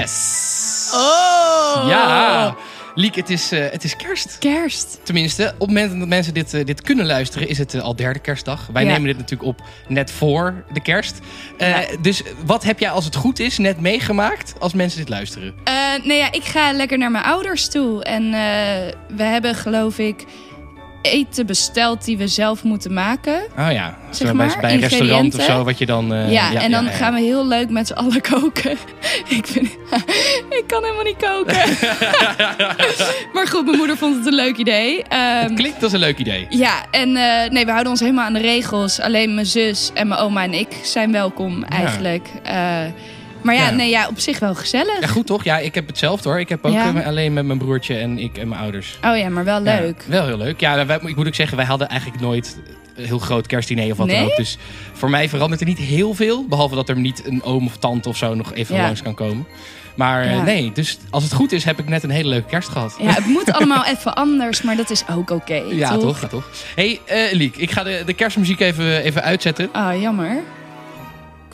Yes! Oh! Ja! Liek, het is, eh, het is kerst. Kerst. Tenminste, op het moment dat mensen dit, eh, dit kunnen luisteren, is het eh, al derde kerstdag. Wij Ja. nemen dit natuurlijk op net voor de kerst. Ja. Dus wat heb jij, als het goed is, net meegemaakt als mensen dit luisteren? Nee, ja, ik ga lekker naar mijn ouders toe. En we hebben, geloof ik, eten besteld die we zelf moeten maken. Oh ja, Zeg maar, bij, bij een restaurant of zo, wat je dan... ja, en dan ja, ja. gaan we heel leuk met z'n allen koken. ik, vind, ik kan helemaal niet koken. maar goed, mijn moeder vond het een leuk idee. Ehm, Klinkt als een leuk idee. ja, en eh, nee, we houden ons helemaal aan de regels. Alleen mijn zus en mijn oma en ik zijn welkom eigenlijk. Eh, maar ja, nee, ja, op zich wel gezellig. Ja, goed toch? Ja, ik heb hetzelfde hoor. Ik heb ook Ja. eh, alleen met mijn broertje en ik en mijn ouders. Oh ja, maar wel Ja, leuk. wel heel leuk. Ja, wij, ik moet ook zeggen, wij hadden eigenlijk nooit een heel groot kerstdiner of wat dan Nee? ook. Dus voor mij verandert er niet heel veel. Behalve dat er niet een oom of tante of zo nog even Ja. langs kan komen. Maar eh, Ja. nee, dus als het goed is, heb ik net een hele leuke kerst gehad. Ja, het moet allemaal even anders, maar dat is ook oké. Ja, toch? toch? Ja, toch? hey, eh, Liek, ik ga de, de kerstmuziek even, even uitzetten. Ah, jammer.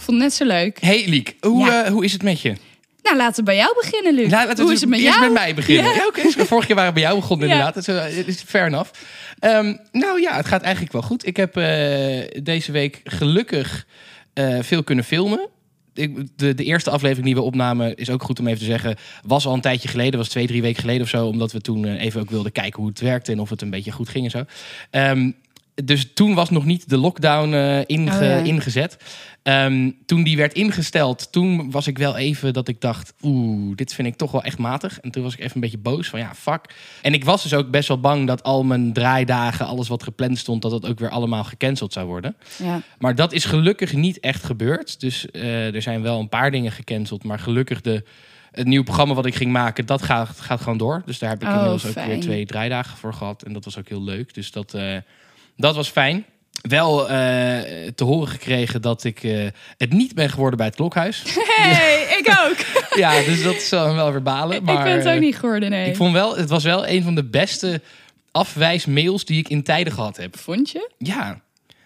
Ik vond het net zo leuk. Hey Liek, hoe, Ja. eh, hoe is het met je? Nou, laten we bij jou beginnen, Luc. Nou, laten we Hoe is het met eerst jou? met mij beginnen. Ja. Ja, oké. dus Vorige keer waren we bij jou begonnen Ja. inderdaad. Dat is, eh, is fair enough. Ehm, nou ja, het gaat eigenlijk wel goed. Ik heb eh, deze week gelukkig eh, veel kunnen filmen. Ik, de, de eerste aflevering die we opnamen, is ook goed om even te zeggen, was al een tijdje geleden. was twee, drie weken geleden of zo. Omdat we toen eh, even ook wilden kijken hoe het werkte en of het een beetje goed ging en zo. Ehm, dus toen was nog niet de lockdown eh, inge- Oh, ja. ingezet. Ehm, toen die werd ingesteld, toen was ik wel even dat ik dacht... oeh, dit vind ik toch wel echt matig. En toen was ik even een beetje boos van ja, fuck. En ik was dus ook best wel bang dat al mijn draaidagen... alles wat gepland stond, dat dat ook weer allemaal gecanceld zou worden. Ja. Maar dat is gelukkig niet echt gebeurd. Dus eh, er zijn wel een paar dingen gecanceld. Maar gelukkig de, het nieuwe programma wat ik ging maken, dat gaat, gaat gewoon door. Dus daar heb ik Oh, inmiddels ook weer twee draaidagen voor gehad. En dat was ook heel leuk. Dus dat, eh, dat was fijn. Wel eh, te horen gekregen dat ik eh, het niet ben geworden bij het klokhuis. Hey, ik ook. ja, dus dat is dan wel weer balen. Maar, ik ben het ook eh, niet geworden, nee. Ik vond wel, het was wel een van de beste afwijsmails die ik in tijden gehad heb. Vond je? Ja.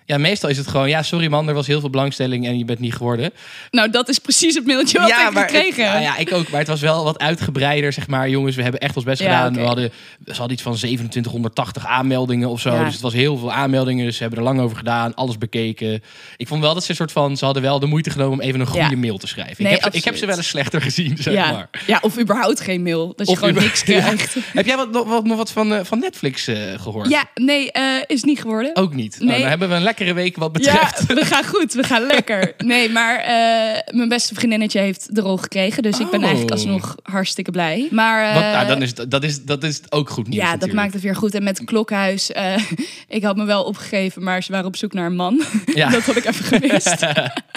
Ja, meestal is het gewoon, ja, sorry man, er was heel veel belangstelling en je bent niet geworden. Nou, dat is precies het mailtje wat ik maar gekregen het- nou ja, ik ook. Maar het was wel wat uitgebreider, zeg maar. Jongens, we hebben echt ons best Ja, gedaan. We hadden, ze hadden iets van 2780 aanmeldingen of zo. Ja. Dus het was heel veel aanmeldingen. Dus ze hebben er lang over gedaan, alles bekeken. Ik vond wel dat ze een soort van, ze hadden wel de moeite genomen om even een goede Ja. mail te schrijven. Nee, ik, heb, ik heb ze wel eens slechter gezien, zeg ja. maar. ja, of überhaupt geen mail. Dat je Of gewoon uber- niks krijgt. Heb jij wat, nog wat, nog wat van, eh, van Netflix eh, gehoord? Ja, nee, eh, is niet geworden. Ook niet. Nou, Nee. dan hebben we een lekkere week wat Ja, betreft. we gaan goed. We gaan lekker. Nee, maar eh, mijn beste vriendinnetje heeft de rol gekregen. Dus ik ben Oh. eigenlijk alsnog hartstikke blij. Maar eh, Wat, nou, dan is, dat, is, dat is ook goed nieuws ja, dat maakt het weer goed. En met Klokhuis, eh, ik had me wel opgegeven, maar ze waren op zoek naar een man. Ja. dat had ik even gemist.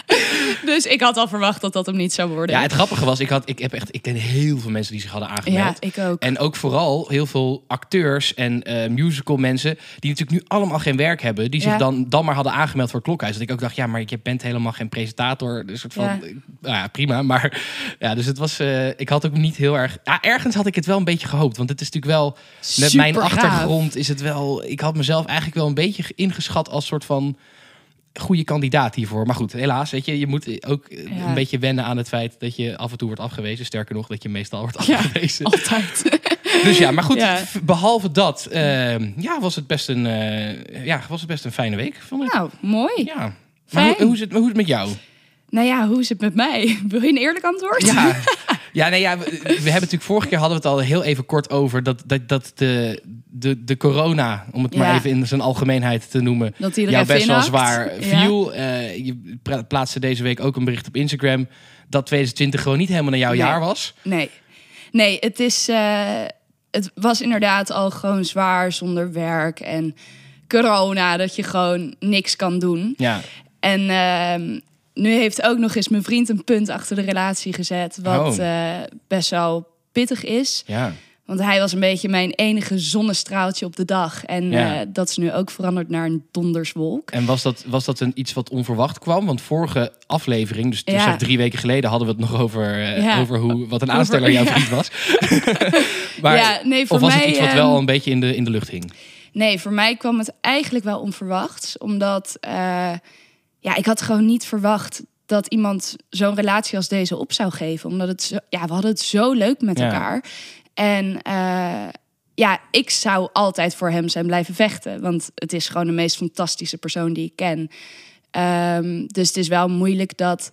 dus ik had al verwacht dat dat hem niet zou worden. Ja, het grappige was, ik, had, ik heb echt, ik ken heel veel mensen die zich hadden aangemeld. Ja, ik ook. En ook vooral heel veel acteurs en eh, musical mensen die natuurlijk nu allemaal geen werk hebben, die zich dan, dan maar hadden aangemeld voor Klokhuis. Dat ik ook dacht, ja, maar je bent helemaal geen presentator. Dus soort van, Ja. nou ja, prima. Maar ja, dus het was, eh, ik had ook niet heel erg. Ja, ergens had ik het wel een beetje gehoopt, want het is natuurlijk wel met mijn achtergrond is het wel. Ik had mezelf eigenlijk wel een beetje ingeschat als soort van goede kandidaat hiervoor. Maar goed, helaas, weet je, je moet ook Ja. een beetje wennen aan het feit dat je af en toe wordt afgewezen. Sterker nog, dat je meestal wordt Ja. afgewezen. Altijd. Dus ja, maar goed, Ja. behalve dat, ehm, ja, was het best een, eh, ja, was het best een fijne week, vond ik. nou, mooi. Ja. Maar hoe, hoe, is het, hoe is het met jou? Nou ja, hoe is het met mij? Wil je een eerlijk antwoord? Ja, ja, nee, ja we, we hebben natuurlijk vorige keer hadden we het al heel even kort over dat, dat, dat de, de, de corona, om het maar Ja. even in zijn algemeenheid te noemen, Dat jou best wel zwaar Ja. viel. Eh, je plaatste deze week ook een bericht op Instagram dat 2020 gewoon niet helemaal naar jouw Nee. jaar was. Nee. Nee, het is... eh, het was inderdaad al gewoon zwaar zonder werk en corona, dat je gewoon niks kan doen. Ja, En ehm, nu heeft ook nog eens mijn vriend een punt achter de relatie gezet. Wat Oh. eh, best wel pittig is. Ja. Want hij was een beetje mijn enige zonnestraaltje op de dag. En Ja. eh, dat is nu ook veranderd naar een donderswolk. En was dat, was dat een, iets wat onverwacht kwam? Want vorige aflevering, dus, dus Ja. zeg drie weken geleden, hadden we het nog over, eh, Ja. over hoe, wat een aansteller jouw vriend was. maar, ja, nee, voor of was mij, het iets wat ehm, wel een beetje in de, in de lucht hing? Nee, voor mij kwam het eigenlijk wel onverwachts. Omdat eh, ja, ik had gewoon niet verwacht dat iemand zo'n relatie als deze op zou geven. Omdat het zo, ja, we hadden het zo leuk met elkaar. En eh, ja, ik zou altijd voor hem zijn blijven vechten. Want het is gewoon de meest fantastische persoon die ik ken. Ehm, dus het is wel moeilijk dat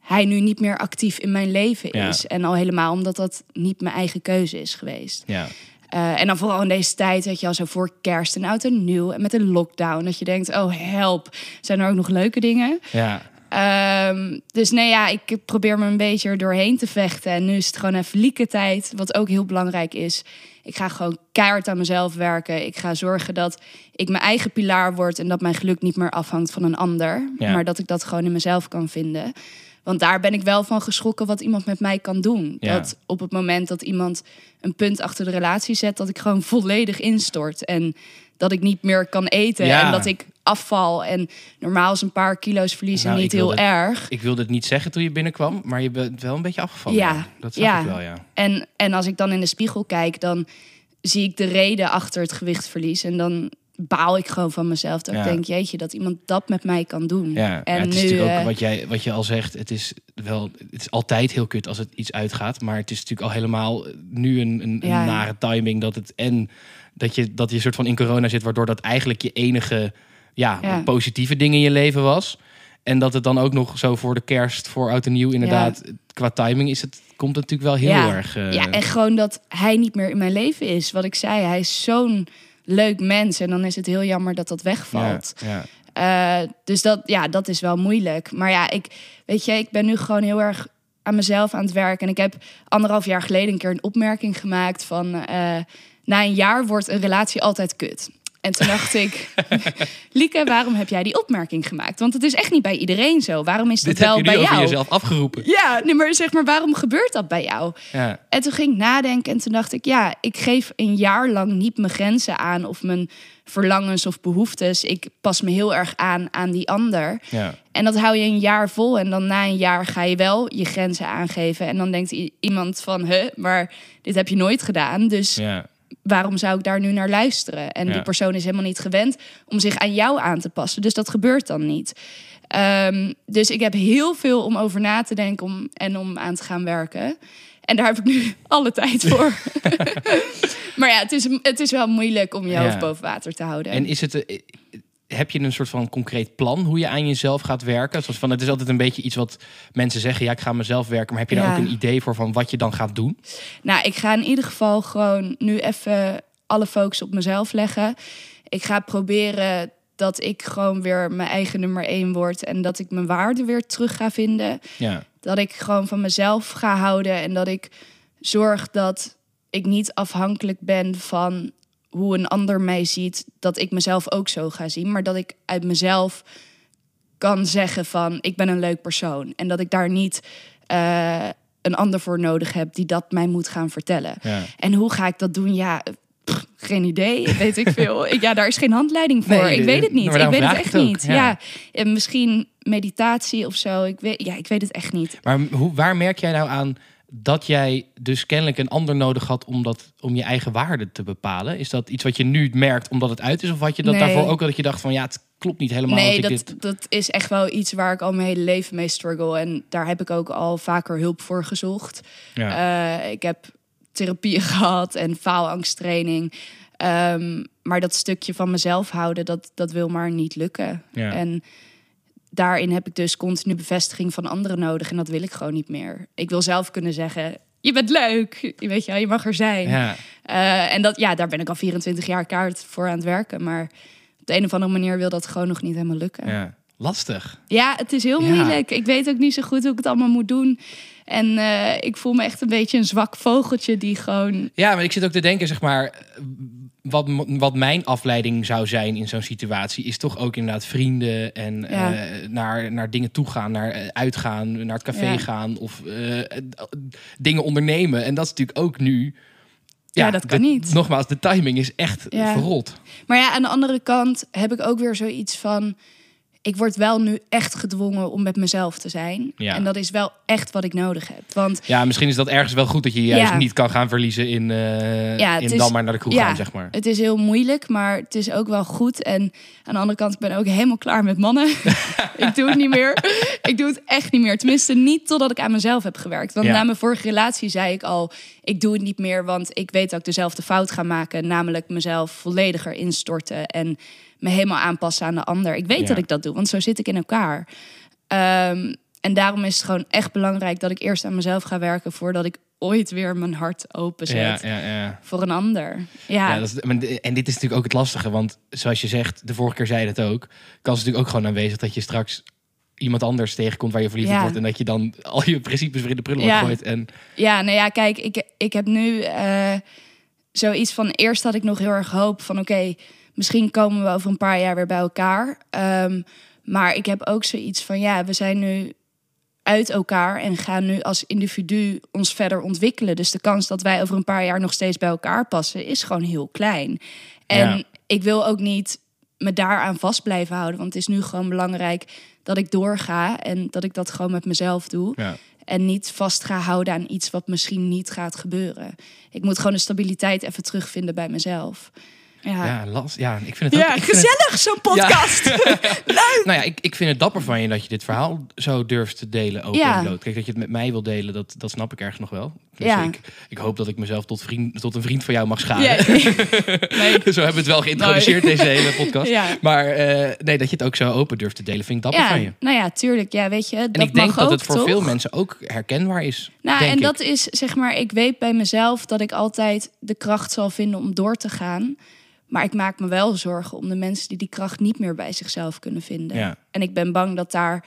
hij nu niet meer actief in mijn leven Ja. is. En al helemaal omdat dat niet mijn eigen keuze is geweest. Ja. Eh, en dan vooral in deze tijd, weet je al, zo voor kerst en oud en nieuw. En met een lockdown, dat je denkt, oh help, zijn er ook nog leuke dingen? Ja. Ehm, dus nee, ja, ik probeer me een beetje er doorheen te vechten. En nu is het gewoon even lieke tijd, wat ook heel belangrijk is. Ik ga gewoon keihard aan mezelf werken. Ik ga zorgen dat ik mijn eigen pilaar word... en dat mijn geluk niet meer afhangt van een ander. Ja. Maar dat ik dat gewoon in mezelf kan vinden. Want daar ben ik wel van geschrokken wat iemand met mij kan doen. Ja. Dat op het moment dat iemand een punt achter de relatie zet... dat ik gewoon volledig instort. En dat ik niet meer kan eten. Ja. En dat ik afval. En normaal is een paar kilo's verliezen Nou, niet heel erg. Ik wilde het niet zeggen toen je binnenkwam, maar je bent wel een beetje afgevallen. Ja. Dat zag Ja. ik wel, ja. En, en als ik dan in de spiegel kijk, dan zie ik de reden achter het gewichtverlies. En dan baal ik gewoon van mezelf. Dat Ja. ik denk, jeetje, dat iemand dat met mij kan doen. Ja, en ja, het is nu, natuurlijk ook eh, wat, jij, wat je al zegt. Het is wel, het is altijd heel kut als het iets uitgaat. Maar het is natuurlijk al helemaal nu een, een, een nare timing dat het en dat je dat je soort van in corona zit, waardoor dat eigenlijk je enige ja, Ja. positieve ding in je leven was. En dat het dan ook nog zo voor de kerst, voor oud en nieuw, inderdaad, qua timing is het komt het natuurlijk wel heel Ja. erg. eh, Ja, en gewoon dat hij niet meer in mijn leven is. Wat ik zei, hij is zo'n leuk mens. En dan is het heel jammer dat dat wegvalt. ja. Eh, dus dat, ja, dat is wel moeilijk. Maar ja, ik, weet je, ik ben nu gewoon heel erg aan mezelf aan het werken. En ik heb anderhalf jaar geleden een keer een opmerking gemaakt van... eh, na een jaar wordt een relatie altijd kut. En toen dacht ik, Lieke, waarom heb jij die opmerking gemaakt? Want het is echt niet bij iedereen zo. Waarom is dat Dit heb wel je nu bij jou? jezelf afgeroepen. Ja, nee, maar zeg maar, waarom gebeurt dat bij jou? Ja, En toen ging ik nadenken en toen dacht ik, ja, ik geef een jaar lang niet mijn grenzen aan of mijn verlangens of behoeftes. Ik pas me heel erg aan aan die ander. ja, En dat hou je een jaar vol en dan na een jaar ga je wel je grenzen aangeven. En dan denkt iemand van, huh, maar dit heb je nooit gedaan. Dus ja. Waarom zou ik daar nu naar luisteren? En Ja. die persoon is helemaal niet gewend om zich aan jou aan te passen. Dus dat gebeurt dan niet. Ehm, dus ik heb heel veel om over na te denken om, en om aan te gaan werken. En daar heb ik nu alle tijd voor. maar ja, het is, het is wel moeilijk om je Ja. hoofd boven water te houden. En is het, eh, heb je een soort van concreet plan hoe je aan jezelf gaat werken? Zoals van, het is altijd een beetje iets wat mensen zeggen, ja, ik ga aan mezelf werken. Maar heb je daar Ja. ook een idee voor van wat je dan gaat doen? Nou, ik ga in ieder geval gewoon nu even alle focus op mezelf leggen. Ik ga proberen dat ik gewoon weer mijn eigen nummer één word. En dat ik mijn waarde weer terug ga vinden. Ja, Dat ik gewoon van mezelf ga houden. En dat ik zorg dat ik niet afhankelijk ben van hoe een ander mij ziet. Dat ik mezelf ook zo ga zien. Maar dat ik uit mezelf kan zeggen van ik ben een leuk persoon. En dat ik daar niet eh, een ander voor nodig heb die dat mij moet gaan vertellen. ja. En hoe ga ik dat doen? Ja, pff, geen idee. Weet ik veel. Ja, daar is geen handleiding voor. Nee, ik weet het niet. Ik weet het echt het niet. ja. Ja. en misschien meditatie of zo. Ik weet, ja, ik weet het echt niet. Maar hoe, waar merk jij nou aan dat jij dus kennelijk een ander nodig had om, dat, om je eigen waarde te bepalen? Is dat iets wat je nu merkt omdat het uit is? Of had je dat Nee. daarvoor ook al dat je dacht van ja, het klopt niet helemaal nee, dat, dit... dat is echt wel iets waar ik al mijn hele leven mee struggle. En daar heb ik ook al vaker hulp voor gezocht. Ja. Eh, ik heb therapie gehad en faalangsttraining. Ehm, maar dat stukje van mezelf houden, dat, dat wil maar niet lukken. Ja. En daarin heb ik dus continu bevestiging van anderen nodig. En dat wil ik gewoon niet meer. Ik wil zelf kunnen zeggen, je bent leuk. Je weet je, wel, je mag er zijn. ja. Eh, en dat, ja, daar ben ik al 24 jaar kaart voor aan het werken. Maar op de een of andere manier wil dat gewoon nog niet helemaal lukken. Ja, ja. Lastig. het is heel Ja. moeilijk. Ik weet ook niet zo goed hoe ik het allemaal moet doen. En eh, ik voel me echt een beetje een zwak vogeltje die gewoon... Ja, maar ik zit ook te denken, zeg maar, wat, wat mijn afleiding zou zijn in zo'n situatie, is toch ook inderdaad vrienden en Ja. eh, naar, naar dingen toe gaan, naar eh, uitgaan, naar het café Ja. gaan of eh, dingen ondernemen. En dat is natuurlijk ook nu. Ja, dat kan de- niet. Nogmaals, de timing is echt verrot. Maar ja, aan de andere kant heb ik ook weer zoiets van... Ik word wel nu echt gedwongen om met mezelf te zijn. Ja. En dat is wel echt wat ik nodig heb. Want Ja, misschien is dat ergens wel goed dat je juist Ja. niet kan gaan verliezen in, eh, Ja, in is- dan maar naar de kroeg gaan, zeg maar. het is heel moeilijk, maar het is ook wel goed. En aan de andere kant, ik ben ook helemaal klaar met mannen. ik doe het niet meer. ik doe het echt niet meer. Tenminste, niet totdat ik aan mezelf heb gewerkt. Want na mijn vorige relatie zei ik al... ik doe het niet meer, want ik weet dat ik dezelfde fout ga maken. Namelijk mezelf vollediger instorten en me helemaal aanpassen aan de ander. Ik weet Ja. dat ik dat doe, want zo zit ik in elkaar. Ehm, en daarom is het gewoon echt belangrijk dat ik eerst aan mezelf ga werken... voordat ik ooit weer mijn hart openzet Ja, ja, ja. voor een ander. Ja, Ja, dat is, en dit is natuurlijk ook het lastige, want zoals je zegt, de vorige keer zei je het ook, kans is natuurlijk ook gewoon aanwezig dat je straks iemand anders tegenkomt waar je verliefd op wordt en dat je dan al je principes weer in de prullenbak Ja. gooit. En ja, nou ja, kijk, ik, ik heb nu eh, zoiets van... Eerst had ik nog heel erg hoop van... oké, misschien komen we over een paar jaar weer bij elkaar. Ehm, maar ik heb ook zoiets van... ja, we zijn nu uit elkaar en gaan nu als individu ons verder ontwikkelen. Dus de kans dat wij over een paar jaar nog steeds bij elkaar passen... is gewoon heel klein. En Ja. ik wil ook niet me daaraan vast blijven houden. Want het is nu gewoon belangrijk dat ik doorga... en dat ik dat gewoon met mezelf doe. ja. En niet vast ga houden aan iets wat misschien niet gaat gebeuren. Ik moet gewoon de stabiliteit even terugvinden bij mezelf. Ja, Ja, ja, ik vind het ook. ja het- gezellig zo'n podcast. nou ja, ik, ik vind het dapper van je dat je dit verhaal zo durft te delen open Ja. en bloot. Kijk, dat je het met mij wil delen, dat, dat snap ik ergens nog wel. Dus Ja. ik, ik hoop dat ik mezelf tot, vriend, tot een vriend van jou mag schaden. Ja, nee. Zo hebben we het wel geïntroduceerd, deze hele podcast. Ja. Maar eh, nee, dat je het ook zo open durft te delen, vind ik dapper van je. nou ja, tuurlijk. Ja, weet je, En dat ik denk mag dat ook, het voor toch? veel mensen ook herkenbaar is. Nou, en ik. dat is zeg maar, ik weet bij mezelf dat ik altijd de kracht zal vinden om door te gaan. Maar ik maak me wel zorgen om de mensen die die kracht niet meer bij zichzelf kunnen vinden. Ja. En ik ben bang dat daar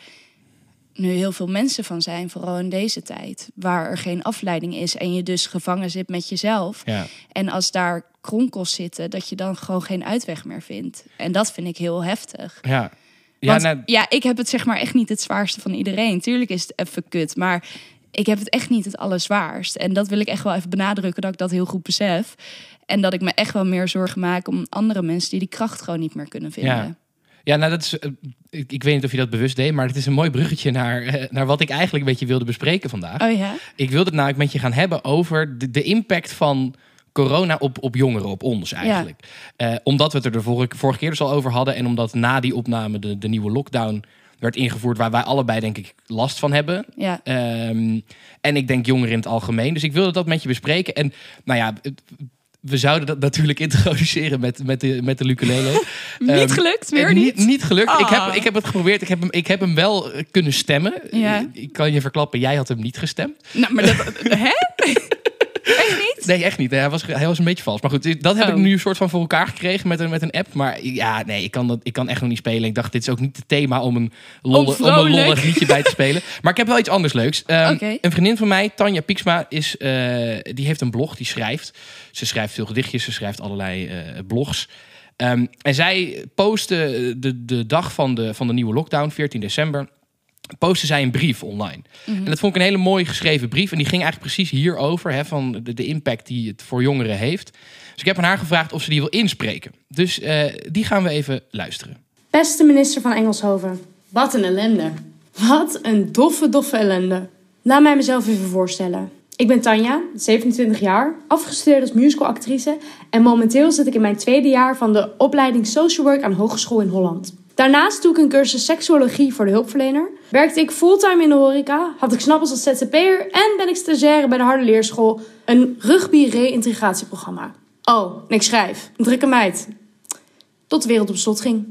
nu heel veel mensen van zijn, vooral in deze tijd, waar er geen afleiding is en je dus gevangen zit met jezelf. Ja. En als daar kronkels zitten, dat je dan gewoon geen uitweg meer vindt. En dat vind ik heel heftig. Ja. Ja, Want nou, ja, ik heb het zeg maar echt niet het zwaarste van iedereen. Tuurlijk is het even kut, maar ik heb het echt niet het allerzwaarst. En dat wil ik echt wel even benadrukken, dat ik dat heel goed besef. En dat ik me echt wel meer zorgen maak om andere mensen die die kracht gewoon niet meer kunnen vinden. Ja. ja, nou dat is. eh, ik, ik weet niet of je dat bewust deed, maar het is een mooi bruggetje naar, eh, naar wat ik eigenlijk een beetje wilde bespreken vandaag. Oh ja? Ik wilde het namelijk met je gaan hebben over de, de impact van corona op, op jongeren, op ons eigenlijk. Eh, omdat we het er de vorige, vorige keer dus al over hadden en omdat na die opname de, de nieuwe lockdown werd ingevoerd, waar wij allebei denk ik last van hebben. Ja. Ehm, en ik denk jongeren in het algemeen. Dus ik wilde dat met je bespreken. En nou ja, we zouden dat natuurlijk introduceren met, met, de, met de ukulele. Niet Ehm, gelukt, weer Eh, niet? Niet gelukt. Ik, heb, Ah. ik heb het geprobeerd. Ik heb hem, ik heb hem wel eh, kunnen stemmen. Ja. Ik kan je verklappen, jij had hem niet gestemd. Nou, maar dat... hè? Nee, echt niet. Hij was, hij was een beetje vals. Maar goed, dat heb Oh. ik nu een soort van voor elkaar gekregen met een, met een app. Maar ja, nee, ik kan, dat, ik kan echt nog niet spelen. Ik dacht, dit is ook niet het thema om een, lolle, om een vrolijk. lollig liedje bij te spelen. Maar ik heb wel iets anders leuks. Ehm. Een vriendin van mij, Tanja Pieksma, is, eh, die heeft een blog. Die schrijft. Ze schrijft veel gedichtjes. Ze schrijft allerlei eh, blogs. Ehm, en zij postte de, de dag van de, van de nieuwe lockdown, 14 december postte zij een brief online. En dat vond ik een hele mooi geschreven brief. En die ging eigenlijk precies hierover, hè, van de, de impact die het voor jongeren heeft. Dus ik heb aan haar gevraagd of ze die wil inspreken. Dus eh, die gaan we even luisteren. Beste minister van Engelshoven. Wat een ellende. Wat een doffe, doffe ellende. Laat mij mezelf even voorstellen. Ik ben Tanja, 27 jaar, afgestudeerd als musicalactrice en momenteel zit ik in mijn tweede jaar van de opleiding Social Work aan Hogeschool in Holland. Daarnaast doe ik een cursus seksuologie voor de hulpverlener. Werkte ik fulltime in de horeca, had ik snappels als ZZP'er en ben ik stagiaire bij de Harde Leerschool, een rugby-reïntegratieprogramma. Oh, en ik schrijf. Een drukke meid. Tot de wereld op slot ging.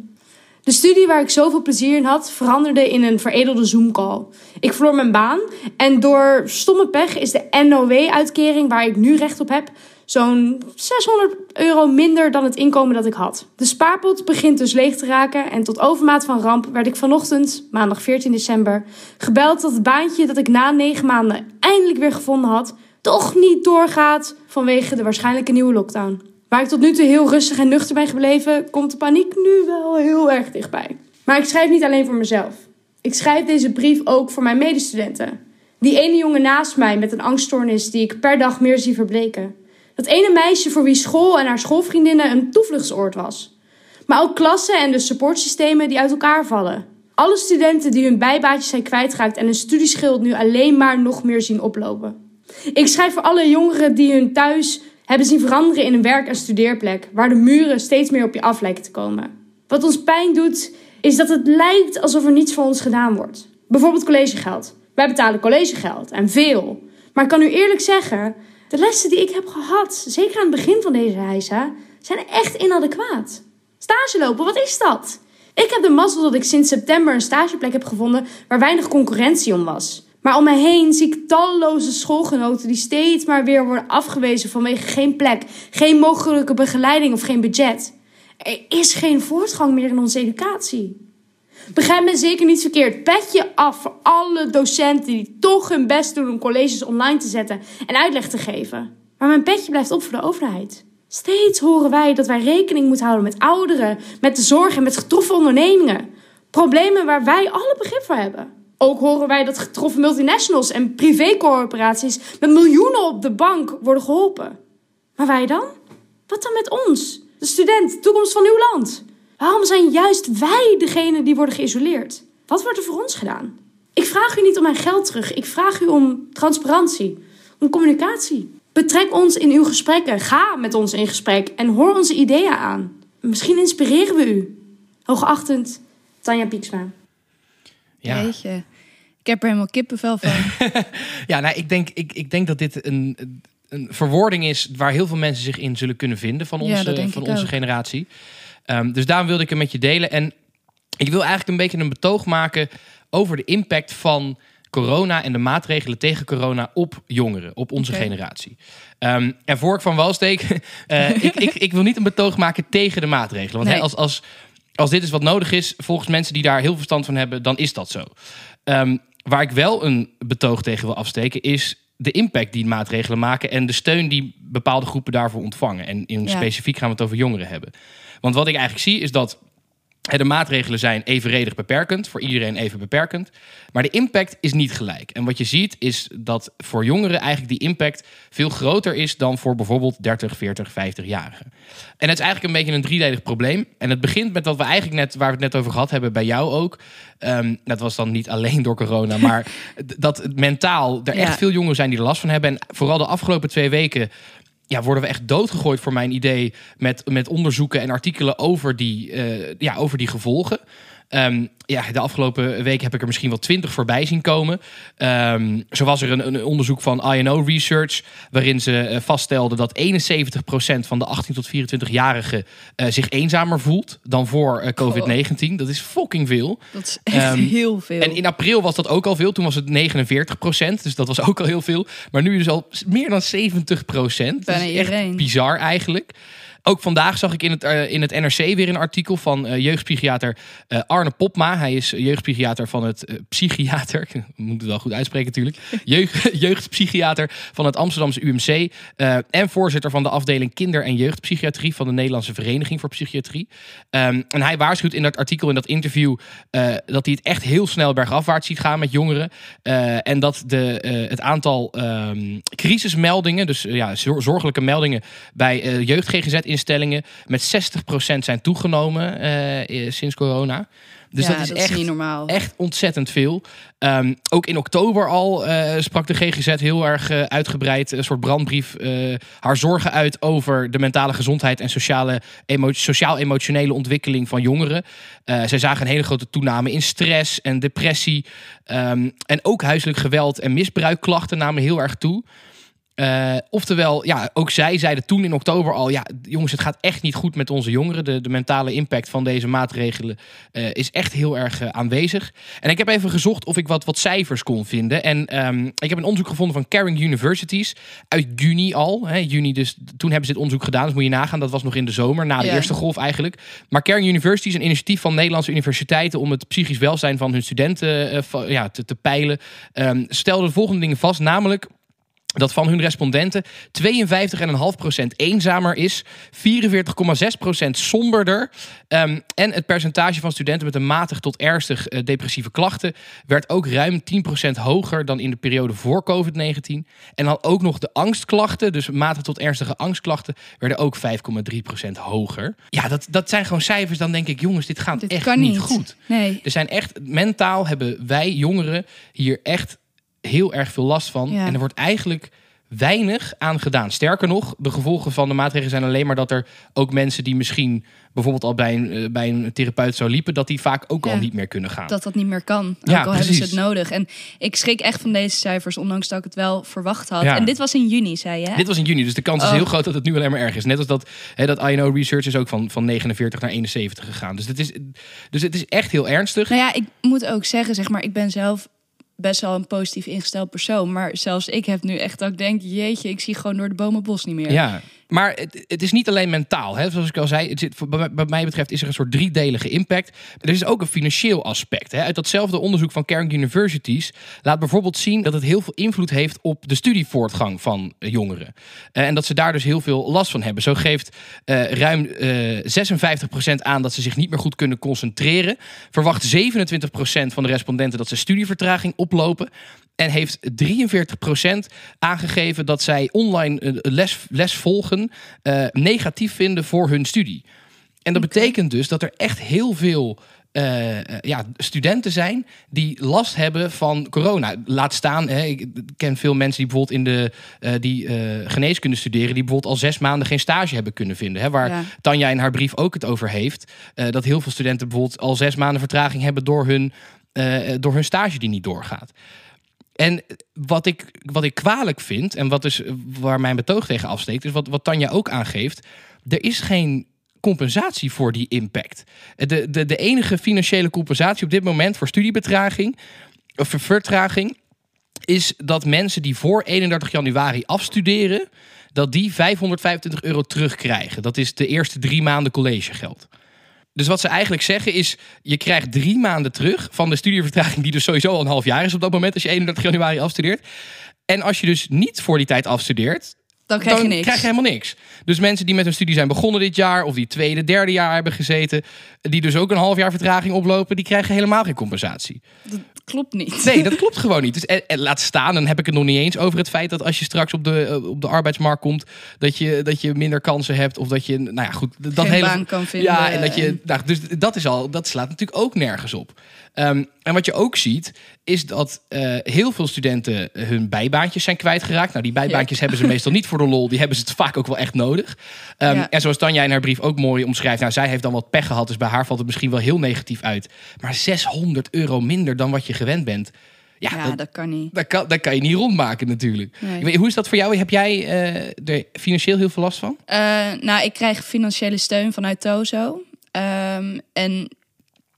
De studie waar ik zoveel plezier in had, veranderde in een veredelde Zoom-call. Ik verloor mijn baan en door stomme pech is de NOW-uitkering waar ik nu recht op heb zo'n 600 euro minder dan het inkomen dat ik had. De spaarpot begint dus leeg te raken en tot overmaat van ramp werd ik vanochtend, maandag 14 december, gebeld dat het baantje dat ik na negen maanden eindelijk weer gevonden had, toch niet doorgaat vanwege de waarschijnlijke nieuwe lockdown. Waar ik tot nu toe heel rustig en nuchter ben gebleven, komt de paniek nu wel heel erg dichtbij. Maar ik schrijf niet alleen voor mezelf. Ik schrijf deze brief ook voor mijn medestudenten. Die ene jongen naast mij met een angststoornis die ik per dag meer zie verbleken. Dat ene meisje voor wie school en haar schoolvriendinnen een toevluchtsoord was. Maar ook klassen en de supportsystemen die uit elkaar vallen. Alle studenten die hun bijbaatjes zijn kwijtgeraakt en hun studieschild nu alleen maar nog meer zien oplopen. Ik schrijf voor alle jongeren die hun thuis hebben zien veranderen in een werk- en studeerplek, waar de muren steeds meer op je af lijken te komen. Wat ons pijn doet, is dat het lijkt alsof er niets voor ons gedaan wordt. Bijvoorbeeld collegegeld. Wij betalen collegegeld en veel. Maar ik kan u eerlijk zeggen, de lessen die ik heb gehad, zeker aan het begin van deze heisa, zijn echt inadequaat. Stage lopen, wat is dat? Ik heb de mazzel dat ik sinds september een stageplek heb gevonden waar weinig concurrentie om was. Maar om me heen zie ik talloze schoolgenoten die steeds maar weer worden afgewezen vanwege geen plek, geen mogelijke begeleiding of geen budget. Er is geen voortgang meer in onze educatie. Begrijp me zeker niet verkeerd. Petje af voor alle docenten die toch hun best doen om colleges online te zetten en uitleg te geven. Maar mijn petje blijft op voor de overheid. Steeds horen wij dat wij rekening moeten houden met ouderen, met de zorg en met getroffen ondernemingen. Problemen waar wij alle begrip voor hebben. Ook horen wij dat getroffen multinationals en privécorporaties met miljoenen op de bank worden geholpen. Maar wij dan? Wat dan met ons? De student, de toekomst van uw land. Waarom zijn juist wij degene die worden geïsoleerd? Wat wordt er voor ons gedaan? Ik vraag u niet om mijn geld terug. Ik vraag u om transparantie, om communicatie. Betrek ons in uw gesprekken. Ga met ons in gesprek en hoor onze ideeën aan. Misschien inspireren we u. Hoogachtend, Tanja Pieksma. Ja. Weet je. Ik heb er helemaal kippenvel van. Ja, nou, ik denk, ik, ik denk dat dit een, een verwoording is waar heel veel mensen zich in zullen kunnen vinden van onze, van onze ook. generatie. Ehm, dus daarom wilde ik hem met je delen. En ik wil eigenlijk een beetje een betoog maken over de impact van corona en de maatregelen tegen corona op jongeren, op onze generatie. Ehm, en voor ik van wal steek, eh, ik, ik, ik wil niet een betoog maken tegen de maatregelen. Want als, als, als dit is wat nodig is, volgens mensen die daar heel verstand van hebben, dan is dat zo. Ehm, waar ik wel een betoog tegen wil afsteken, is de impact die maatregelen maken en de steun die bepaalde groepen daarvoor ontvangen. En in Ja. specifiek gaan we het over jongeren hebben. Want wat ik eigenlijk zie is dat de maatregelen zijn evenredig beperkend, voor iedereen even beperkend. Maar de impact is niet gelijk. En wat je ziet is dat voor jongeren eigenlijk die impact veel groter is dan voor bijvoorbeeld 30, 40, 50-jarigen. En het is eigenlijk een beetje een drieledig probleem. En het begint met wat we eigenlijk net, waar we het net over gehad hebben, bij jou ook. Ehm, dat was dan niet alleen door corona, maar dat mentaal er echt Ja. veel jongeren zijn die er last van hebben. En vooral de afgelopen twee weken ja, worden we echt doodgegooid voor mijn idee met, met onderzoeken en artikelen over die, eh, ja, over die gevolgen. Ehm, ja, de afgelopen week heb ik er misschien wel twintig voorbij zien komen. Ehm, zo was er een, een onderzoek van INO Research, waarin ze eh, vaststelden dat 71% van de 18 tot 24-jarigen eh, zich eenzamer voelt dan voor eh, COVID-19. Dat is fucking veel. Dat is echt Ehm, heel veel. En in april was dat ook al veel. Toen was het 49% Dus dat was ook al heel veel. Maar nu is al meer dan 70 procent. Dat Bijna is echt iedereen. bizar eigenlijk. Ook vandaag zag ik in het, eh, in het NRC weer een artikel van eh, jeugdpsychiater eh, Arne Popma. Hij is jeugdpsychiater van het psychiater. Ik moet het wel goed uitspreken natuurlijk. Jeugd, jeugdpsychiater van het Amsterdamse UMC. en voorzitter van de afdeling kinder- en jeugdpsychiatrie van de Nederlandse Vereniging voor Psychiatrie. Ehm, en hij waarschuwt in dat artikel, in dat interview, dat hij het echt heel snel bergafwaarts ziet gaan met jongeren. En dat de, het aantal ehm, crisismeldingen, dus ja, zor- zorgelijke meldingen bij eh jeugd GGZ-instellingen met 60% zijn toegenomen eh, eh, sinds corona. Dus ja, dat is echt niet normaal. Echt ontzettend veel. Ehm, ook in oktober al eh, sprak de GGZ heel erg uitgebreid, een soort brandbrief, haar zorgen uit over de mentale gezondheid en sociale, emo- sociaal-emotionele ontwikkeling van jongeren. Zij zagen een hele grote toename in stress en depressie. Ehm, en ook huiselijk geweld en misbruikklachten namen heel erg toe. Eh, oftewel, ja, ook zij zeiden toen in oktober al: ja, jongens, het gaat echt niet goed met onze jongeren. De, de mentale impact van deze maatregelen eh, is echt heel erg eh, aanwezig. En ik heb even gezocht of ik wat, wat cijfers kon vinden. En ehm, ik heb een onderzoek gevonden van Caring Universities uit juni al. Hè, juni dus, toen hebben ze dit onderzoek gedaan. Dus moet je nagaan, dat was nog in de zomer, na de Ja. eerste golf eigenlijk. Maar Caring University is een initiatief van Nederlandse universiteiten om het psychisch welzijn van hun studenten ja, te, te peilen. Ehm, stelde de volgende dingen vast, namelijk dat van hun respondenten 52,5% eenzamer is, 44,6% somberder. Um, en het percentage van studenten met een matig tot ernstig uh, depressieve klachten werd ook ruim 10% hoger dan in de periode voor COVID-19. En dan ook nog de angstklachten, dus matig tot ernstige angstklachten, werden ook 5,3% hoger. Ja, dat, dat zijn gewoon cijfers. Dan denk ik, jongens, dit gaat Dit echt niet. goed. Nee. Er zijn echt, mentaal hebben wij jongeren hier echt heel erg veel last van. Ja. En er wordt eigenlijk weinig aan gedaan. Sterker nog, de gevolgen van de maatregelen zijn alleen maar dat er ook mensen die misschien bijvoorbeeld al bij een, eh, bij een therapeut zo liepen, dat die vaak ook al niet meer kunnen gaan. dat dat niet meer kan. Ook Ja, al hebben ze precies. het nodig. En ik schrik echt van deze cijfers, ondanks dat ik het wel verwacht had. Ja. En dit was in juni, zei je? hè? Dit was in juni, dus de kans is Oh. heel groot dat het nu alleen maar erg is. Net als dat, hè, dat INO Research is ook van, van 49 naar 71 gegaan. Dus het is, dus het is echt heel ernstig. Nou ja, ik moet ook zeggen, zeg maar, ik ben zelf best wel een positief ingesteld persoon. Maar zelfs ik heb nu echt dat ik denk, jeetje, ik zie gewoon door de bomen bos niet meer. Ja, maar het, het is niet alleen mentaal. Hè? Zoals ik al zei, het zit, bij mij betreft is er een soort driedelige impact. Er is ook een financieel aspect. Hè? Uit datzelfde onderzoek van Carnegie Universities laat bijvoorbeeld zien dat het heel veel invloed heeft op de studievoortgang van eh, jongeren. Eh, en dat ze daar dus heel veel last van hebben. Zo geeft eh, ruim eh 56% aan dat ze zich niet meer goed kunnen concentreren. Verwacht 27% van de respondenten dat ze studievertraging oplopen. En heeft 43% aangegeven dat zij online les, les volgen eh, negatief vinden voor hun studie. En dat betekent dus dat er echt heel veel eh, eh, ja, studenten zijn die last hebben van corona. Laat staan, hè, ik ken veel mensen die bijvoorbeeld in de eh, die, geneeskunde studeren, die bijvoorbeeld al zes maanden geen stage hebben kunnen vinden. Hè, waar Ja. Tanja in haar brief ook het over heeft. dat heel veel studenten bijvoorbeeld al zes maanden vertraging hebben door hun, door hun stage die niet doorgaat. En wat ik, wat ik kwalijk vind, en wat is waar mijn betoog tegen afsteekt, is wat, wat Tanja ook aangeeft. Er is geen compensatie voor die impact. De, de, de enige financiële compensatie op dit moment voor studiebetraging, of vertraging, is dat mensen die voor 31 januari afstuderen, dat die 525 euro terugkrijgen. Dat is de eerste drie maanden collegegeld. Dus wat ze eigenlijk zeggen is, je krijgt drie maanden terug van de studievertraging, die dus sowieso al een half jaar is op dat moment, als je 31 januari afstudeert. En als je dus niet voor die tijd afstudeert, Dan krijg je dan niks. krijg je helemaal niks. Dus mensen die met hun studie zijn begonnen dit jaar, of die tweede, derde jaar hebben gezeten, die dus ook een half jaar vertraging oplopen, die krijgen helemaal geen compensatie. Dat klopt niet. Nee, dat klopt gewoon niet. Dus, en, en laat staan, dan heb ik het nog niet eens over het feit dat als je straks op de, eh, op de arbeidsmarkt komt, dat je, dat je minder kansen hebt. Of dat je, nou ja, goed, dat Geen hele. baan kan vinden. Ja, en dat je. Nou, dus dat is al, dat slaat natuurlijk ook nergens op. Ehm, en wat je ook ziet, is dat eh, heel veel studenten hun bijbaantjes zijn kwijtgeraakt. Nou, die bijbaantjes hebben ze meestal niet voor de lol. Die hebben ze het vaak ook wel echt nodig. Ehm, Ja. En zoals Tanja in haar brief ook mooi omschrijft. Nou, zij heeft dan wat pech gehad. Dus bij haar valt het misschien wel heel negatief uit. Maar 600 euro minder dan wat je gewend bent. Ja, Ja, dat, dat kan niet. dat, kan, dat kan je niet rondmaken natuurlijk. Nee. Hoe is dat voor jou? Heb jij eh, er financieel heel veel last van? Eh, nou, ik krijg financiële steun vanuit Tozo. Ehm, en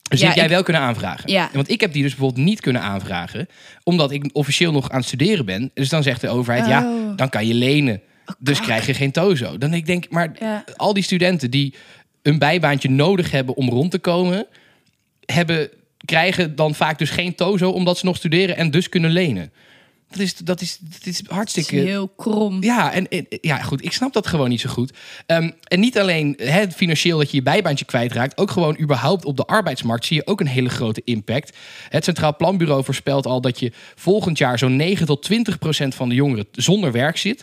Dus Ja, heb jij ik- wel kunnen aanvragen? Ja. Want ik heb die dus bijvoorbeeld niet kunnen aanvragen. Omdat ik officieel nog aan het studeren ben. Dus dan zegt de overheid, ja, Oh. dan kan je lenen. Dus krijg je geen tozo. Dan ik, denk, maar Ja. al die studenten die een bijbaantje nodig hebben om rond te komen... Hebben, krijgen dan vaak dus geen tozo omdat ze nog studeren en dus kunnen lenen. Dat is, dat is, dat is het is hartstikke... heel krom. Ja, en, en- ja, goed, ik snap dat gewoon niet zo goed. Ehm, en niet alleen hè, financieel dat je je bijbaantje kwijtraakt, ook gewoon überhaupt op de arbeidsmarkt zie je ook een hele grote impact. Het Centraal Planbureau voorspelt al dat je volgend jaar zo'n 9 tot 20 procent van de jongeren zonder werk zit.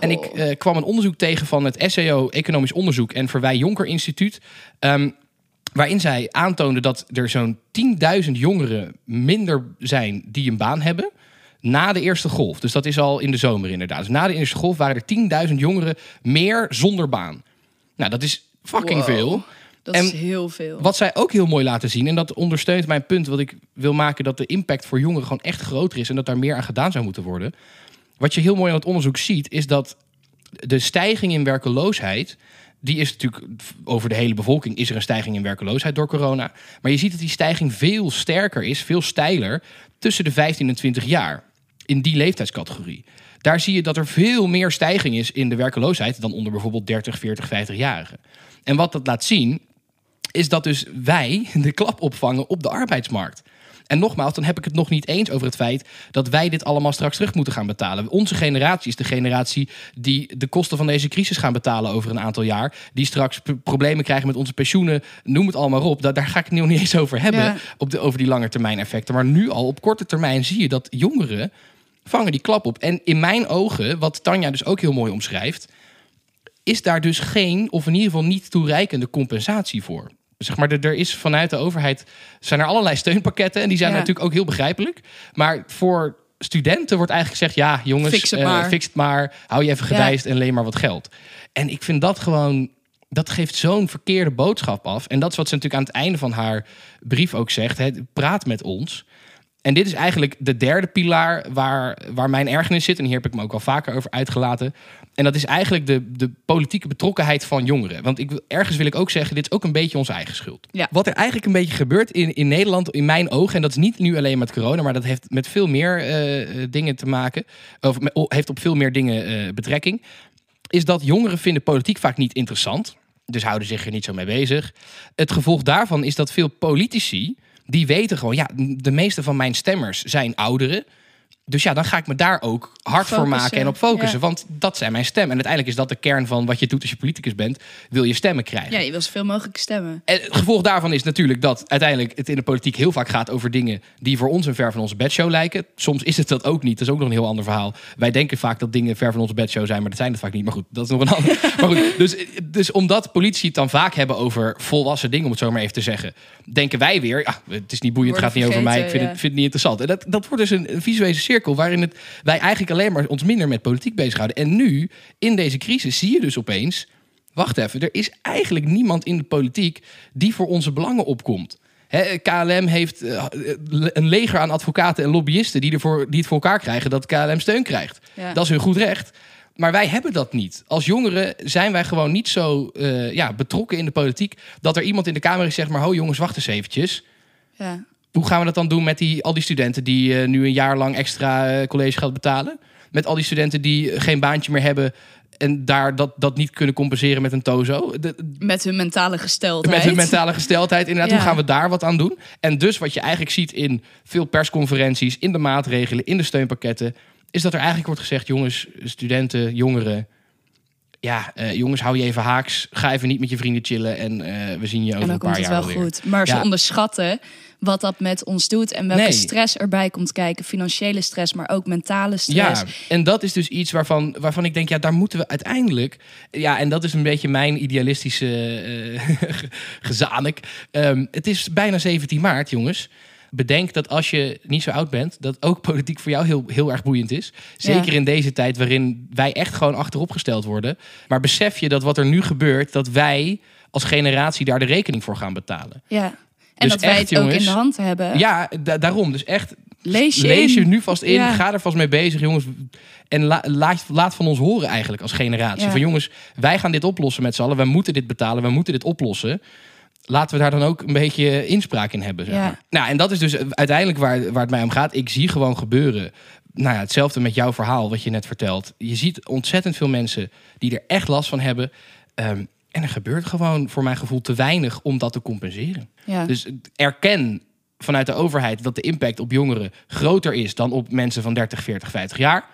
En ik eh, kwam een onderzoek tegen van het SEO Economisch Onderzoek en Verwij Jonker Instituut. ehm, waarin zij aantoonden dat er zo'n 10.000 jongeren minder zijn die een baan hebben na de eerste golf. Dus dat is al in de zomer inderdaad. Dus na de eerste golf waren er 10.000 jongeren meer zonder baan. Nou, dat is fucking Wow. veel. Dat En is heel veel. Wat zij ook heel mooi laten zien, en dat ondersteunt mijn punt, wat ik wil maken, dat de impact voor jongeren gewoon echt groter is en dat daar meer aan gedaan zou moeten worden. Wat je heel mooi aan het onderzoek ziet, is dat de stijging in werkeloosheid, die is natuurlijk over de hele bevolking is er een stijging in werkeloosheid door corona. Maar je ziet dat die stijging veel sterker is, veel steiler tussen de 15 en 20 jaar. In die leeftijdscategorie. Daar zie je dat er veel meer stijging is in de werkeloosheid dan onder bijvoorbeeld 30, 40, 50-jarigen. En wat dat laat zien, is dat dus wij de klap opvangen op de arbeidsmarkt. En nogmaals, dan heb ik het nog niet eens over het feit dat wij dit allemaal straks terug moeten gaan betalen. Onze generatie is de generatie die de kosten van deze crisis gaan betalen over een aantal jaar. Die straks problemen krijgen met onze pensioenen, noem het allemaal op. Daar, daar ga ik het nu nog niet eens over hebben, Ja. op de, over die lange termijn effecten. Maar nu al op korte termijn zie je dat jongeren vangen die klap op. En in mijn ogen, wat Tanja dus ook heel mooi omschrijft, is daar dus geen, of in ieder geval niet toereikende compensatie voor. Zeg maar, er, is vanuit de overheid zijn er allerlei steunpakketten en die zijn Ja. natuurlijk ook heel begrijpelijk. Maar voor studenten wordt eigenlijk gezegd: ja, jongens, Fix het eh, maar. fix het maar, hou je even Ja. gedijst en leen maar wat geld. En ik vind dat gewoon, dat geeft zo'n verkeerde boodschap af. En dat is wat ze natuurlijk aan het einde van haar brief ook zegt: hè, praat met ons. En dit is eigenlijk de derde pilaar waar, waar mijn ergernis zit. En hier heb ik me ook al vaker over uitgelaten. En dat is eigenlijk de, de politieke betrokkenheid van jongeren. Want ik, ergens wil ik ook zeggen, dit is ook een beetje onze eigen schuld. Ja. Wat er eigenlijk een beetje gebeurt in, in Nederland, in mijn ogen... en dat is niet nu alleen met corona... maar dat heeft met veel meer eh, dingen te maken... of heeft op veel meer dingen eh, betrekking... is dat jongeren vinden politiek vaak niet interessant. Dus houden zich er niet zo mee bezig. Het gevolg daarvan is dat veel politici... die weten gewoon, ja, de meeste van mijn stemmers zijn ouderen... Dus ja, dan ga ik me daar ook hard voor maken en op focussen. ja. Want dat zijn mijn stemmen. En uiteindelijk is dat de kern van wat je doet als je politicus bent. Wil je stemmen krijgen. Ja, je wil zoveel mogelijk stemmen. En het gevolg daarvan is natuurlijk dat uiteindelijk het in de politiek heel vaak gaat over dingen die voor ons een ver van onze bedshow lijken. Soms is het dat ook niet. Dat is ook nog een heel ander verhaal. Wij denken vaak dat dingen ver van onze bedshow zijn, maar dat zijn het vaak niet. Maar goed, dat is nog een ander. maar goed, dus, dus omdat politici het dan vaak hebben over volwassen dingen, om het zo maar even te zeggen, denken wij weer, ja, het is niet boeiend, het gaat niet over mij, ik vind, ja. het, vind het niet interessant. En dat, dat wordt dus een, een visuele cirkel waarin het, wij eigenlijk alleen maar ons minder met politiek bezighouden. En nu, in deze crisis, zie je dus opeens wacht even, er is eigenlijk niemand in de politiek die voor onze belangen opkomt. KLM heeft eh, een leger aan advocaten en lobbyisten die, ervoor, die het voor elkaar krijgen dat KLM steun krijgt. Ja. Dat is hun goed recht. Maar wij hebben dat niet. Als jongeren zijn wij gewoon niet zo eh, ja, betrokken in de politiek dat er iemand in de Kamer is zegt maar ho jongens, wacht eens eventjes. Ja. Hoe gaan we dat dan doen met die, al die studenten die eh, nu een jaar lang extra eh, collegegeld betalen? Met al die studenten die geen baantje meer hebben en daar dat, dat niet kunnen compenseren met een tozo. De- Met hun mentale gesteldheid. met hun mentale gesteldheid. Inderdaad, Ja. hoe gaan we daar wat aan doen? En dus wat je eigenlijk ziet in veel persconferenties, in de maatregelen, in de steunpakketten, is dat er eigenlijk wordt gezegd: jongens, studenten, jongeren. Ja, eh, jongens, hou je even haaks. Ga even niet met je vrienden chillen. En we zien je over En dan een paar komt het jaar wel weer. goed. Maar ze Ja. onderschatten wat dat met ons doet en welke Nee. stress erbij komt kijken. Financiële stress, maar ook mentale stress. Ja, en dat is dus iets waarvan, waarvan ik denk, ja, daar moeten we uiteindelijk. Ja, en dat is een beetje mijn idealistische eh gezanik. Ehm, het is bijna 17 maart, jongens. Bedenk dat als je niet zo oud bent, dat ook politiek voor jou heel, heel erg boeiend is. Zeker in deze tijd waarin wij echt gewoon achterop gesteld worden. Maar besef je dat wat er nu gebeurt, dat wij als generatie daar de rekening voor gaan betalen. Ja. En Dus dat wij echt, het ook in jongens, de hand hebben. Ja, da- daarom. Dus echt, Lees je lees in. je nu vast in. Ja. Ga er vast mee bezig, jongens. En la- laat, laat van ons horen eigenlijk als generatie. Ja. Van jongens, wij gaan dit oplossen met z'n allen. Wij moeten dit betalen. Wij moeten dit oplossen. Laten we daar dan ook een beetje inspraak in hebben. Zeg Ja. maar. Nou, en dat is dus uiteindelijk waar, waar het mij om gaat. Ik zie gewoon gebeuren. Nou ja, hetzelfde met jouw verhaal wat je net vertelt. Je ziet ontzettend veel mensen die er echt last van hebben. Ehm, en er gebeurt gewoon voor mijn gevoel te weinig om dat te compenseren. Ja. Dus erken vanuit de overheid dat de impact op jongeren groter is dan op mensen van 30, 40, 50 jaar.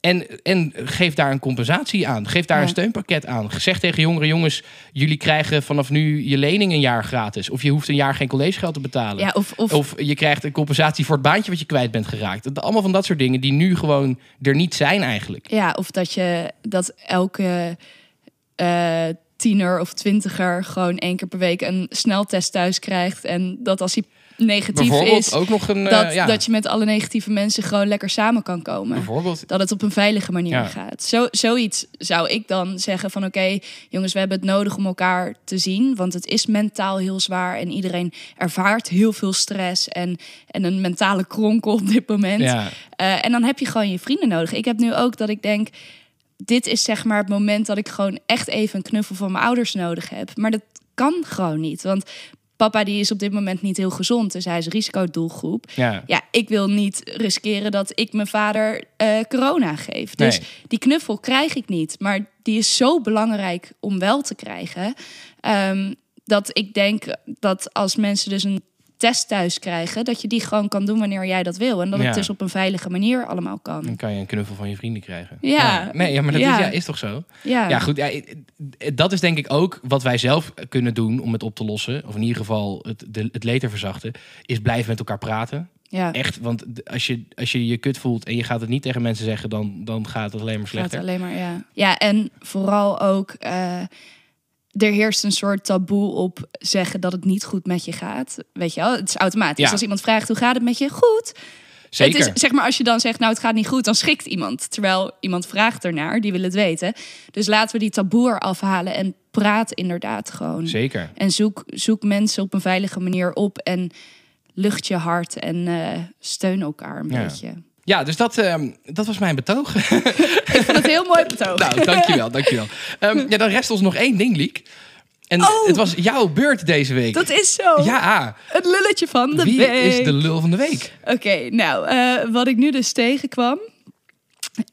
En, en geef daar een compensatie aan. Geef daar Ja. een steunpakket aan. Zeg tegen jongeren, jongens, jullie krijgen vanaf nu je lening een jaar gratis. Of je hoeft een jaar geen collegegeld te betalen. ja, of, of, Of je krijgt een compensatie voor het baantje wat je kwijt bent geraakt. Allemaal van dat soort dingen die nu gewoon er niet zijn eigenlijk. ja, of dat je dat elke eh, tiener of twintiger gewoon één keer per week een sneltest thuis krijgt. En dat als hij negatief is, ook nog een... eh, dat, ja, dat je met alle negatieve mensen gewoon lekker samen kan komen. bijvoorbeeld. Dat het op een veilige manier Ja. gaat. Zo, zoiets zou ik dan zeggen van oké, jongens, we hebben het nodig om elkaar te zien. Want het is mentaal heel zwaar en iedereen ervaart heel veel stress en, en een mentale kronkel op dit moment. Ja. Eh, en dan heb je gewoon je vrienden nodig. Ik heb nu ook dat ik denk, dit is zeg maar het moment dat ik gewoon echt even een knuffel van mijn ouders nodig heb. Maar dat kan gewoon niet, want papa die is op dit moment niet heel gezond, dus hij is risicodoelgroep. Ja. Ja, ik wil niet riskeren dat ik mijn vader eh, corona geef. Dus Nee. die knuffel krijg ik niet. Maar die is zo belangrijk om wel te krijgen. ehm, dat ik denk dat als mensen dus een test thuis krijgen, dat je die gewoon kan doen wanneer jij dat wil. En dat Ja. het dus op een veilige manier allemaal Dan kan. kan je een knuffel van je vrienden krijgen. Ja. Nee, ja, maar dat Ja. Is, ja, is toch zo? Ja, Ja, goed. Ja, dat is denk ik ook wat wij zelf kunnen doen om het op te lossen. Of in ieder geval het, de, het leed te verzachten. Is blijven met elkaar praten. ja. Echt, want als je, als je je kut voelt en je gaat het niet tegen mensen zeggen, dan, dan gaat het alleen maar Gaat slechter. alleen maar, ja. Ja, en vooral ook, eh, er heerst een soort taboe op zeggen dat het niet goed met je gaat. Weet je wel, het is automatisch. Ja. Als iemand vraagt, hoe gaat het met je? Goed. Zeker. Het is, zeg maar, als je dan zegt, nou, het gaat niet goed, dan schikt iemand. Terwijl iemand vraagt ernaar, die wil het weten. Dus laten we die taboe eraf halen en praat inderdaad gewoon. Zeker. En zoek, zoek mensen op een veilige manier op en lucht je hart en eh, steun elkaar een Ja. beetje. Ja, dus dat, ehm, dat was mijn betoog. Ik vond het heel mooi betoog. nou, dankjewel, dankjewel. Ehm ja, dan rest ons nog één ding, Liek. En Oh! het was jouw beurt deze week. Dat is zo. Ja, Het lulletje van de wie week. is de lul van de week? Oké, nou, eh, wat ik nu dus tegenkwam.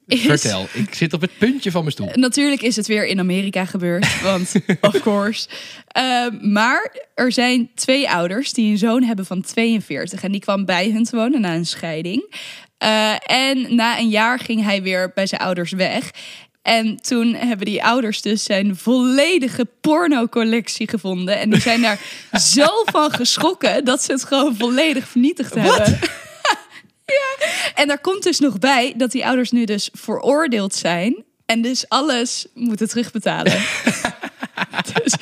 Is, Vertel, ik zit op het puntje van mijn stoel. Natuurlijk is het weer in Amerika gebeurd, want of course. Eh, maar er zijn twee ouders die een zoon hebben van 42 en die kwam bij hun te wonen na een scheiding. Eh, en na een jaar ging hij weer bij zijn ouders weg. En toen hebben die ouders dus zijn volledige pornocollectie gevonden. En die zijn daar zo van geschrokken dat ze het gewoon volledig vernietigd hebben. ja. En daar komt dus nog bij dat die ouders nu dus veroordeeld zijn. En dus alles moeten terugbetalen. dus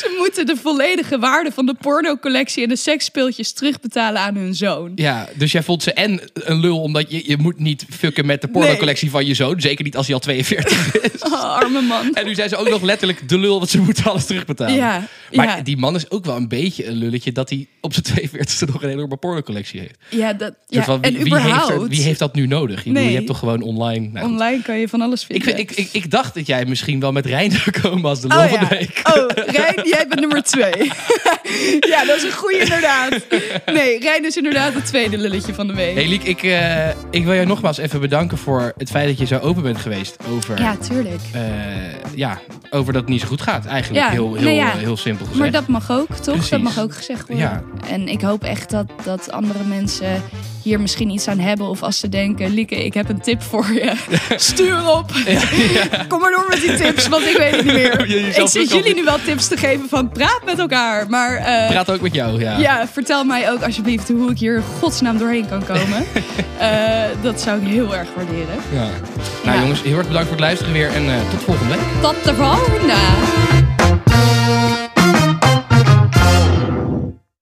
ze moeten de volledige waarde van de pornocollectie en de seksspeeltjes terugbetalen aan hun zoon. Ja, dus jij vond ze en een lul omdat je, je moet niet fucken met de pornocollectie van je zoon. Zeker niet als hij al 42 is. Oh, arme man. En nu zijn ze ook nog letterlijk de lul, want ze moeten alles terugbetalen. Ja, Maar ja. die man is ook wel een beetje een lulletje dat hij op zijn 42e nog een enorme pornocollectie heeft. Ja, dat, ja. van, en wie, wie heeft, überhaupt, er- wie heeft dat nu nodig? Je, Nee. je hebt toch gewoon online... Nou, online kan je van alles vinden. vind- ik, ik, ik dacht dat jij misschien wel met Rijn zou komen als de lul Oh van de week. Oh, Rijn, jij bent nummer twee. ja, dat is een goede inderdaad. Nee, Rijn is inderdaad het tweede lulletje van de week. Hey Liek, ik, eh, ik wil jou nogmaals even bedanken voor het feit dat je zo open bent geweest over, Ja, tuurlijk. eh, ja, over dat het niet zo goed gaat. Eigenlijk Ja, heel, heel, ja. eh, heel simpel gezegd. Maar dat mag ook, toch? Precies. Dat mag ook gezegd worden. Ja. En ik hoop echt dat, dat andere mensen hier misschien iets aan hebben. Of als ze denken, Lieke, ik heb een tip voor je. Stuur op. Kom maar door met die tips, want ik weet het niet meer. Je- ik zit jullie nu wel tips te geven van praat met elkaar. Maar eh, Praat ook met jou, ja. ja, vertel mij ook alsjeblieft hoe ik hier godsnaam doorheen kan komen. Eh, dat zou ik heel erg waarderen. Ja. Nou jongens, heel erg bedankt voor het luisteren weer en eh, tot volgende week. Tot de volgende!